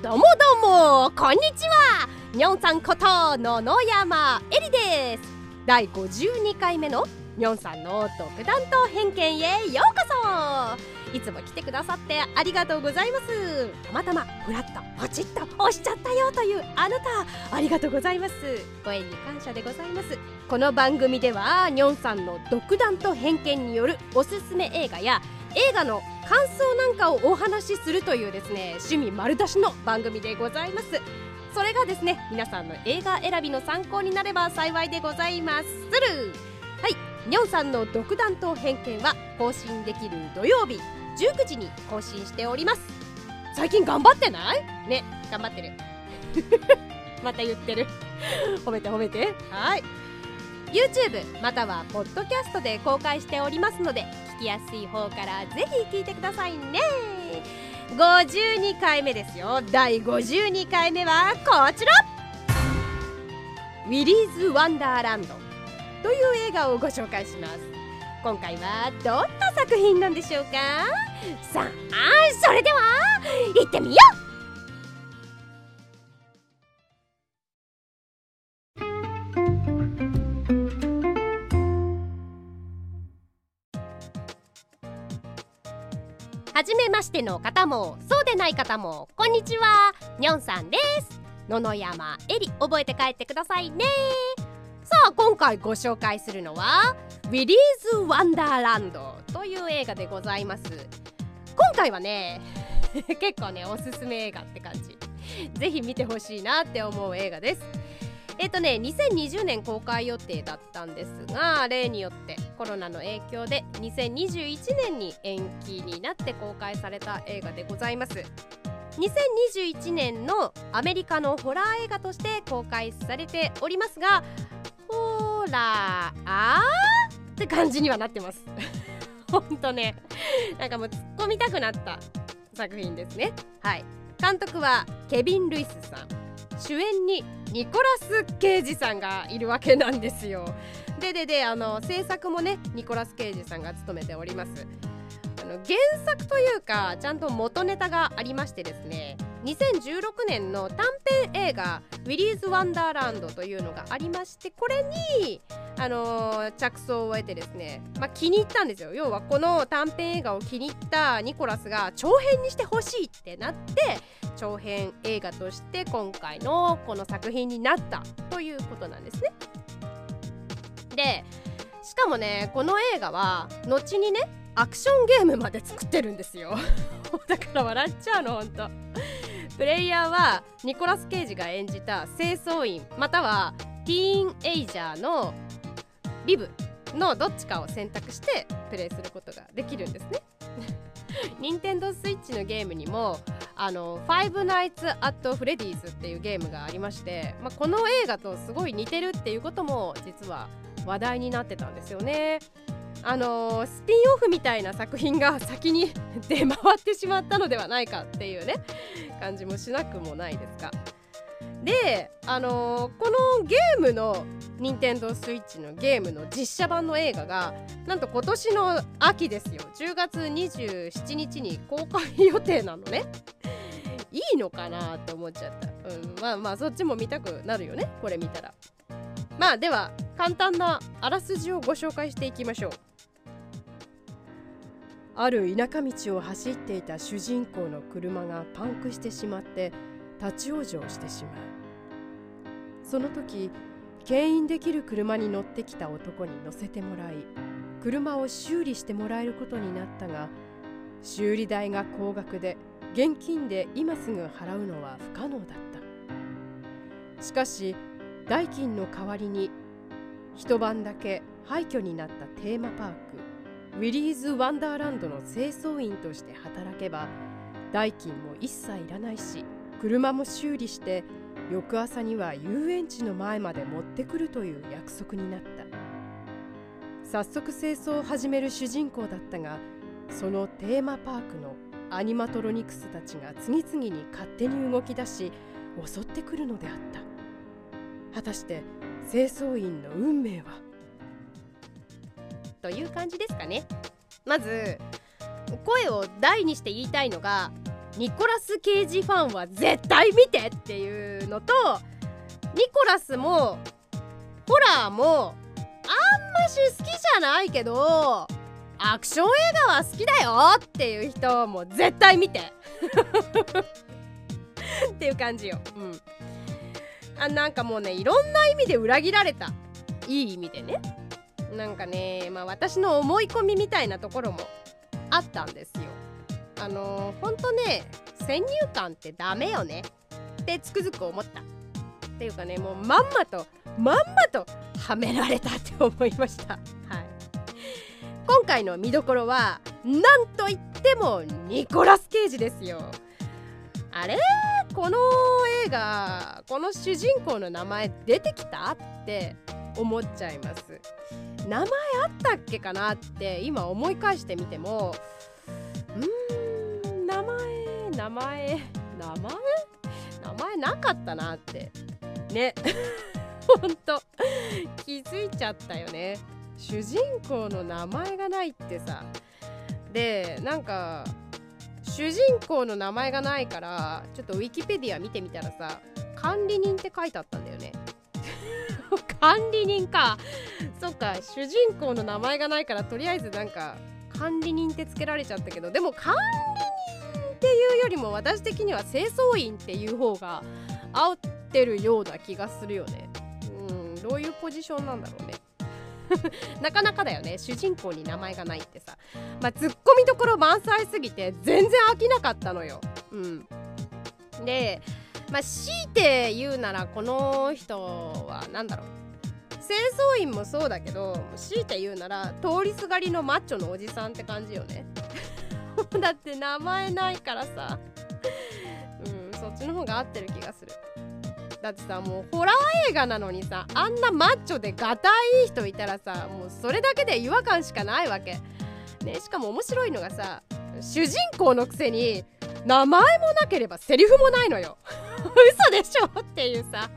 どうもどうもこんにちは。にょんさんこと野々山えりです。第52回目のにょんさんの独断と偏見へようこそ。いつも来てくださってありがとうございます。たまたまフラッとポチッと押しちゃったよというあなたありがとうございます。ご縁に感謝でございます。この番組ではにょんさんの独断と偏見によるおすすめ映画や映画の感想なんかをお話しするというですね趣味丸出しの番組でございます。それがですね皆さんの映画選びの参考になれば幸いでございまする。はいにょんさんの独断と偏見は更新できる土曜日19時に更新しております。最近頑張ってない？ね頑張ってる。また言ってる。褒めて褒めて。はい。YouTube またはポッドキャストで公開しておりますのできやすい方からぜひ聞いてくださいね。52回目ですよ第52回目はこちらウィリーズ・ワンダーランドという映画をご紹介します。今回はどんな作品なんでしょうか？さあそれでは行ってみよう。初めましての方もそうでない方もこんにちは。にょんさんです。野々山えり覚えて帰ってくださいね。さあ今回ご紹介するのはウィリーズ・ワンダーランドという映画でございます。今回はね 結構ねおすすめ映画って感じ。ぜひ見てほしいなって思う映画です。えっ、とね2020年公開予定だったんですが例によってコロナの影響で2021年に延期になって公開された映画でございます。2021年のアメリカのホラー映画として公開されておりますがホラーって感じにはなってます。ほんとねなんかもう突っ込みたくなった作品ですね。はい。監督はケビン・ルイスさん。主演にニコラス・ケイジさんがいるわけなんですよ。ででであの制作もねニコラス・ケイジさんが務めております。あの原作というかちゃんと元ネタがありましてですね2016年の短編映画「ウィリーズ・ワンダーランド」というのがありましてこれに、あのー、着想を得てですね、まあ、気に入ったんですよ。要はこの短編映画を気に入ったニコラスが長編にしてほしいってなって長編映画として今回のこの作品になったということなんですね。でしかもねこの映画は後にねアクションゲームまで作ってるんですよ。だから笑っちゃうのほんと。プレイヤーはニコラス・ケイジが演じた清掃員またはティーンエイジャーのリブのどっちかを選択してプレイすることができるんですね任天堂スイッチのゲームにもあの「ファイブナイツ・アット・フレディーズ」っていうゲームがありまして、まあ、この映画とすごい似てるっていうことも実は話題になってたんですよね。あのー、スピンオフみたいな作品が先に出回ってしまったのではないかっていうね感じもしなくもないですか。で、あのー、このゲームの任天堂スイッチのゲームの実写版の映画がなんと今年の秋ですよ。10月27日に公開予定なのね。いいのかなって思っちゃった、うん、まあまあそっちも見たくなるよね。これ見たら。まあでは簡単なあらすじをご紹介していきましょう。ある田舎道を走っていた主人公の車がパンクしてしまって立ち往生してしまう。その時牽引できる車に乗ってきた男に乗せてもらい車を修理してもらえることになったが修理代が高額で現金で今すぐ払うのは不可能だった。しかし代金の代わりに一晩だけ廃墟になったテーマパークウィリーズ・ワンダーランドの清掃員として働けば代金も一切いらないし車も修理して翌朝には遊園地の前まで持ってくるという約束になった。早速清掃を始める主人公だったがそのテーマパークのアニマトロニクスたちが次々に勝手に動き出し襲ってくるのであった。果たして清掃員の運命は？という感じですかね。まず声を大にして言いたいのがニコラス・ケイジファンは絶対見てっていうのとニコラスもホラーもあんまし好きじゃないけどアクション映画は好きだよっていう人も絶対見て。っていう感じよ。うん。あなんかもうねいろんな意味で裏切られた。いい意味でね。なんかねまあ私の思い込みみたいなところもあったんですよ。あのー、ほんとね先入観ってダメよね。ってつくづく思った。っていうかねもうまんまとまんまとはめられたって思いました。はい。今回の見どころはなんといってもニコラス・ケイジですよ。あれこの映画この主人公の名前出てきたって思っちゃいます。名前あったっけかなって今思い返してみてもうーん名前名前名前？名前なかったなって。ね。ほんと。気づいちゃったよね。主人公の名前がないってさ。でなんか主人公の名前がないからちょっとウィキペディア見てみたらさ管理人って書いてあったんだよね。管理人か。そっか主人公の名前がないからとりあえずなんか管理人ってつけられちゃったけどでも管理人っていうよりも私的には清掃員っていう方が合ってるような気がするよね。うんどういうポジションなんだろうね。なかなかだよね。主人公に名前がないってさ。まあツッコミどころ満載すぎて全然飽きなかったのよ。うん。でまあ強いて言うならこの人は何だろう。清掃員もそうだけど強いて言うなら通りすがりのマッチョのおじさんって感じよね。だって名前ないからさ。うんそっちの方が合ってる気がする。だってさもうホラー映画なのにさあんなマッチョでガタイいい人いたらさもうそれだけで違和感しかないわけ。ねしかも面白いのがさ主人公のくせに名前もなければセリフもないのよ。嘘でしょ？っていうさ。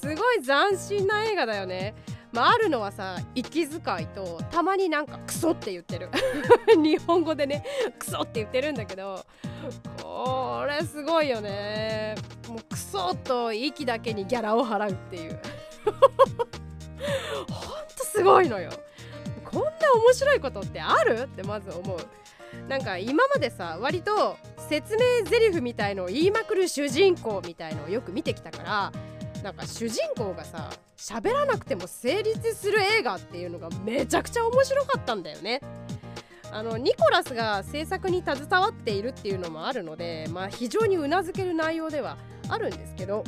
すごい斬新な映画だよね。まあ、あるのはさ息遣いとたまになんかクソって言ってる。日本語でねクソって言ってるんだけどこれすごいよね。もうクソと息だけにギャラを払うっていう。ほんとすごいのよ。こんな面白いことってある？ってまず思う。なんか今までさ割と説明台詞みたいのを言いまくる主人公みたいのをよく見てきたからなんか主人公がさ喋らなくても成立する映画っていうのがめちゃくちゃ面白かったんだよね。あのニコラスが制作に携わっているっていうのもあるので、まあ、非常にうなずける内容ではあるんですけど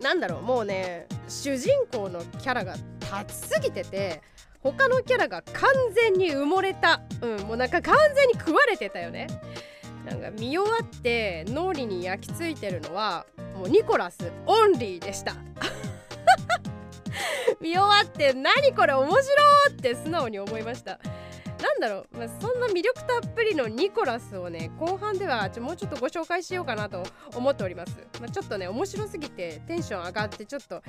なんだろうもうね主人公のキャラが立ちすぎてて他のキャラが完全に埋もれた、うん、もうなんか完全に食われてたよね。なんか見終わって脳裏に焼き付いてるのはもうニコラスオンリーでした。見終わって何これ面白って素直に思いました。なんだろう、まあ、そんな魅力たっぷりのニコラスをね後半ではちょもうちょっとご紹介しようかなと思っております、まあ、ちょっとね面白すぎてテンション上がってちょっと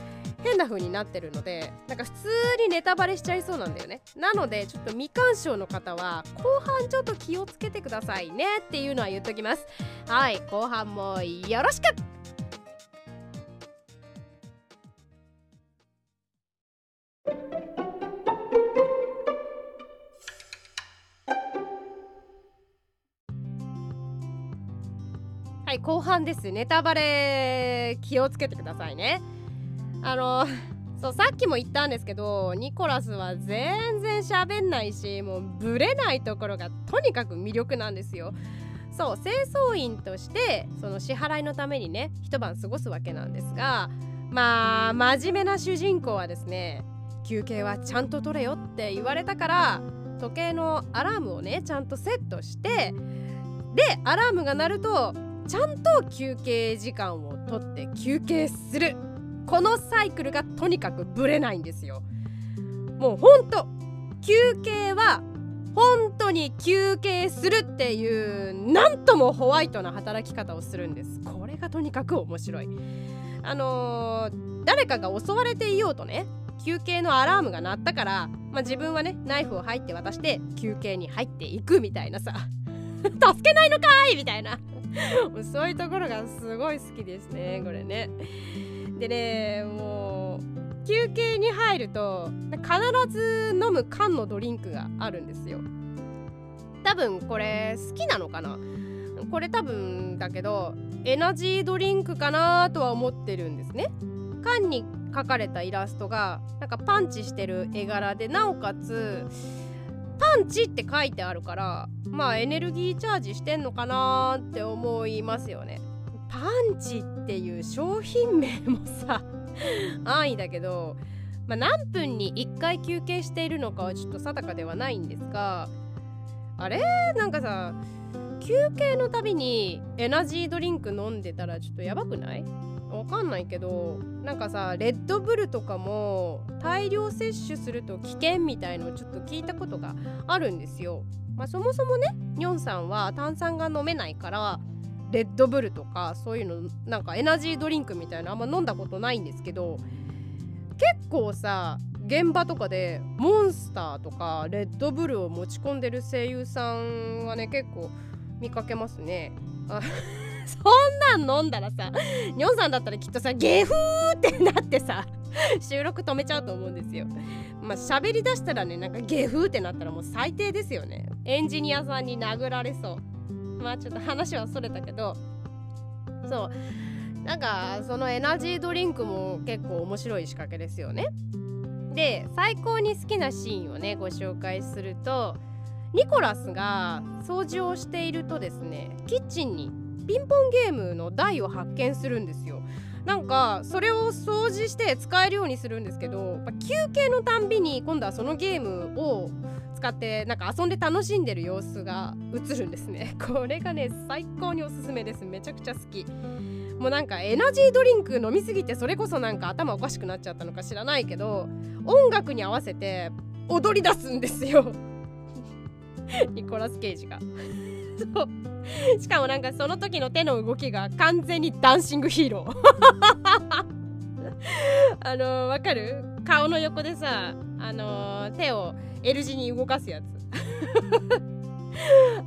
変な風になってるのでなんか普通にネタバレしちゃいそうなんだよね。なのでちょっと未鑑賞の方は後半ちょっと気をつけてくださいねっていうのは言っときます。はい後半もよろしくはい後半です。ネタバレ気をつけてくださいね。あのそうさっきも言ったんですけどニコラスは全然喋んないしもうブレないところがとにかく魅力なんですよ。そう清掃員としてその支払いのためにね一晩過ごすわけなんですがまあ真面目な主人公はですね休憩はちゃんと取れよって言われたから時計のアラームをねちゃんとセットしてでアラームが鳴るとちゃんと休憩時間をとって休憩する。このサイクルがとにかくぶれないんですよ。もうほんと休憩は本当に休憩するっていうなんともホワイトな働き方をするんです。これがとにかく面白い。あのー、誰かが襲われていようとね休憩のアラームが鳴ったから、まあ、自分はねナイフを入って渡して休憩に入っていくみたいなさ。助けないのかいみたいな。もうそういうところがすごい好きですねこれね。でねもう休憩に入ると必ず飲む缶のドリンクがあるんですよ。多分これ好きなのかな？これ多分だけどエナジードリンクかなとは思ってるんですね。缶に描かれたイラストがなんかパンチしてる絵柄でなおかつパンチって書いてあるからまあエネルギーチャージしてんのかなって思いますよね。パンチっていう商品名もさ 安易だけど、まあ、何分に1回休憩しているのかはちょっと定かではないんですがあれ？なんかさ休憩のたびにエナジードリンク飲んでたらちょっとやばくない？わかんないけどなんかさレッドブルとかも大量摂取すると危険みたいのをちょっと聞いたことがあるんですよ。まあ、そもそもねニョンさんは炭酸が飲めないからレッドブルとかそういうのなんかエナジードリンクみたいなあんま飲んだことないんですけど結構さ現場とかでモンスターとかレッドブルを持ち込んでる声優さんはね結構見かけますね。そんなん飲んだらさニョンさんだったらきっとさゲフーってなってさ収録止めちゃうと思うんですよ。まあ喋りだしたらねなんかゲフーってなったらもう最低ですよね。エンジニアさんに殴られそう。まあちょっと話はそれたけどそうなんかそのエナジードリンクも結構面白い仕掛けですよね。で最高に好きなシーンをねご紹介するとニコラスが掃除をしているとですねキッチンにピンポンゲームの台を発見するんですよ。なんかそれを掃除して使えるようにするんですけど休憩のたんびに今度はそのゲームを使ってなんか遊んで楽しんでる様子が映るんですね。これがね最高におすすめです。めちゃくちゃ好き。もうなんかエナジードリンク飲みすぎてそれこそなんか頭おかしくなっちゃったのか知らないけど音楽に合わせて踊り出すんですよ。ニコラス・ケイジがそう。しかもなんかその時の手の動きが完全にダンシングヒーロー。あのわかる？顔の横でさあの手を L 字に動かすやつ。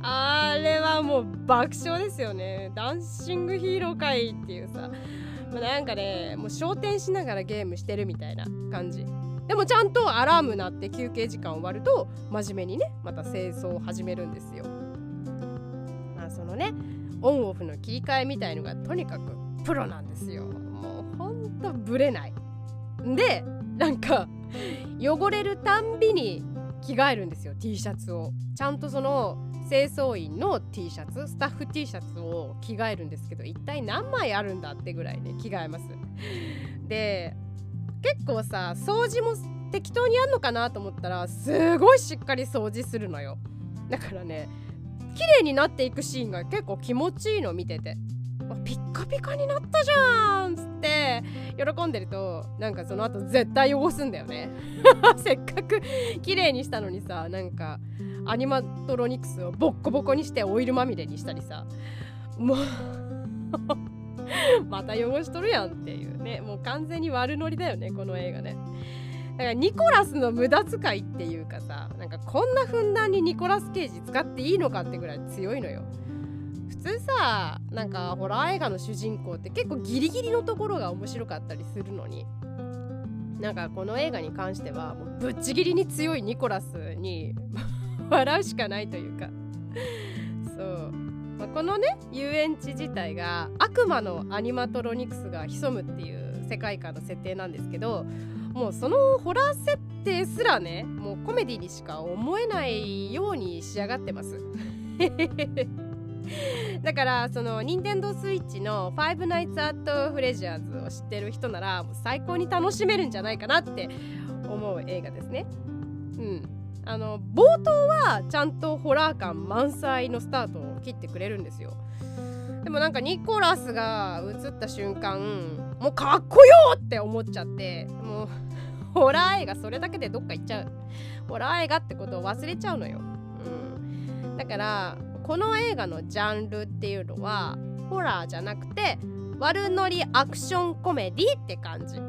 あれはもう爆笑ですよね。ダンシングヒーロー界っていうさ。なんかねもう焦点しながらゲームしてるみたいな感じ。でもちゃんとアラーム鳴って休憩時間終わると真面目にねまた清掃を始めるんですよそのねオンオフの切り替えみたいのがとにかくプロなんですよ。もうほんとブレない。でなんか汚れるたんびに着替えるんですよ T シャツを。ちゃんとその清掃員の T シャツスタッフ T シャツを着替えるんですけど一体何枚あるんだってぐらいね着替えます。で結構さ掃除も適当にやんのかなと思ったらすごいしっかり掃除するのよ。だからね綺麗になっていくシーンが結構気持ちいいの見てて。ピッカピカになったじゃんっつって喜んでるとなんかその後絶対汚すんだよね。せっかく綺麗にしたのにさなんかアニマトロニクスをボッコボコにしてオイルまみれにしたりさ。もう また汚しとるやんっていうね。もう完全に悪ノリだよねこの映画ね。だからニコラスの無駄遣いっていうかさなんかこんなふんだんにニコラス・ケイジ使っていいのかってぐらい強いのよ。普通さなんかホラー映画の主人公って結構ギリギリのところが面白かったりするのに。なんかこの映画に関してはもうぶっちぎりに強いニコラスに 笑うしかないというか。そう、まあ、このね遊園地自体が悪魔のアニマトロニクスが潜むっていう世界観の設定なんですけどもうそのホラー設定すらねもうコメディにしか思えないように仕上がってます だからその任天堂スイッチの「ファイブナイツ・アット・フレジャーズ」を知ってる人ならもう最高に楽しめるんじゃないかなって思う映画ですね。うんあの冒頭はちゃんとホラー感満載のスタートを切ってくれるんですよ。でもなんかニコラスが映った瞬間もうかっこよって思っちゃってもうホラー映画それだけでどっか行っちゃう。ホラー映画ってことを忘れちゃうのよ、うん、だからこの映画のジャンルっていうのはホラーじゃなくて悪ノリアクションコメディって感じ。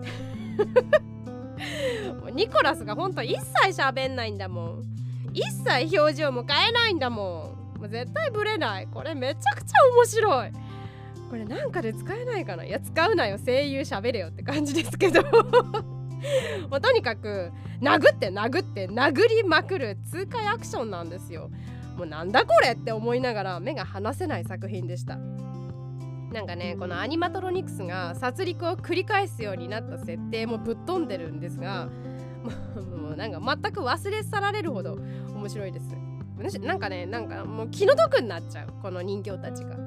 ニコラスがほんと一切喋んないんだもん。一切表情も変えないんだもん。もう絶対ブレない。これめちゃくちゃ面白い。これなんかで使えないかな？いや使うなよ。声優喋れよって感じですけど。もうとにかく殴って殴って殴りまくる痛快アクションなんですよ。もうなんだこれって思いながら目が離せない作品でした。なんかねこのアニマトロニクスが殺戮を繰り返すようになった設定もぶっ飛んでるんですがもうなんか全く忘れ去られるほど面白いです。なんかねなんかもう気の毒になっちゃう。この人形たちが。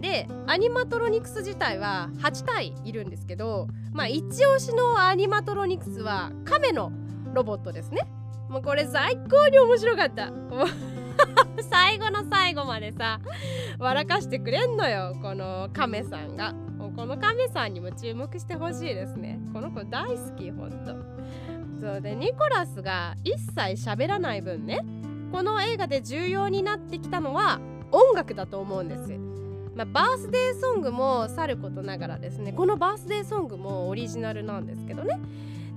でアニマトロニクス自体は8体いるんですけどまあ一押しのアニマトロニクスは亀のロボットですね。もうこれ最高に面白かった。最後の最後までさ笑かしてくれんのよこの亀さんが。この亀さんにも注目してほしいですね。この子大好きほんと。そうでニコラスが一切喋らない分ねこの映画で重要になってきたのは音楽だと思うんです。まあ、バースデーソングもさることながらですねこのバースデーソングもオリジナルなんですけどね。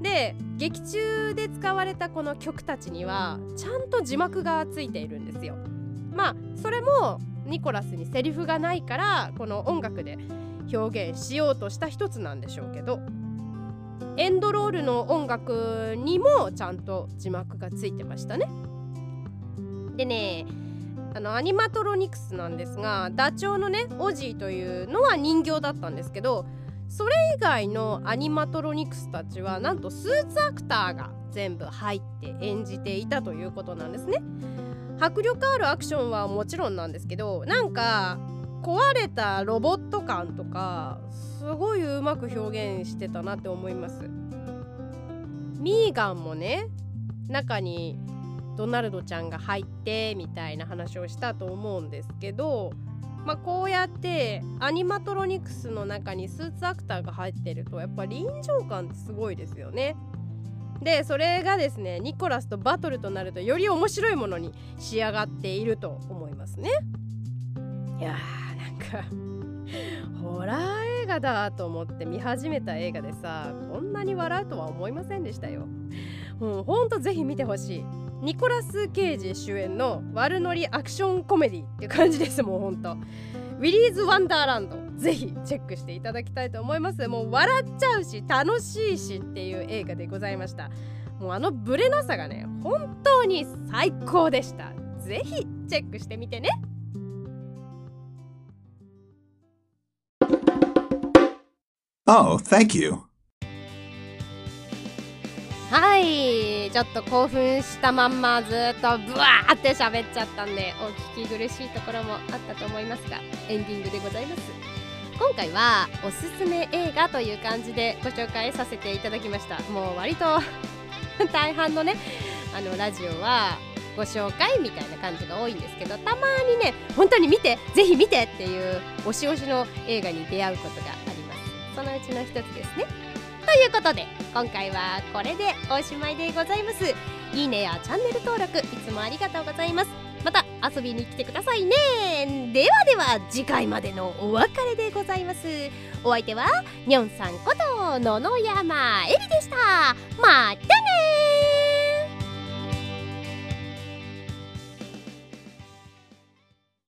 で劇中で使われたこの曲たちにはちゃんと字幕がついているんですよ。まあそれもニコラスにセリフがないからこの音楽で表現しようとした一つなんでしょうけどエンドロールの音楽にもちゃんと字幕がついてましたね。でねあのアニマトロニクスなんですがダチョウのねオジーというのは人形だったんですけどそれ以外のアニマトロニクスたちはなんとスーツアクターが全部入って演じていたということなんですね。迫力あるアクションはもちろんなんですけどなんか壊れたロボット感とかすごいうまく表現してたなって思います。ミーガンもね中にドナルドちゃんが入ってみたいな話をしたと思うんですけど、まあ、こうやってアニマトロニクスの中にスーツアクターが入ってるとやっぱ臨場感ってすごいですよね。でそれがですねニコラスとバトルとなるとより面白いものに仕上がっていると思いますね。いやーなんかホラー映画だと思って見始めた映画でさこんなに笑うとは思いませんでしたよ。うん、ほんとぜひ見てほしい。ニコラス・ケイジ主演の悪ノリアクションコメディって感じです。もうほんとウィリーズ・ワンダーランド。ぜひチェックしていただきたいと思います。もう笑っちゃうし楽しいしっていう映画でございました。もうあのブレなさがね本当に最高でした。ぜひチェックしてみてね。Oh, thank you. はい。ちょっと興奮したまんまずっとブワーって喋っちゃったんでお聞き苦しいところもあったと思いますがエンディングでございます。今回はおすすめ映画という感じでご紹介させていただきました。もう割と大半のね あのラジオはご紹介みたいな感じが多いんですけどたまにね本当に見てぜひ見てっていう推し推しの映画に出会うことがあります。そのうちの一つですね。ということで今回はこれでおしまいでございます。いいねやチャンネル登録いつもありがとうございます。また遊びに来てくださいね。ではでは次回までのお別れでございます。お相手はにょんさんこと野々山えりでした。また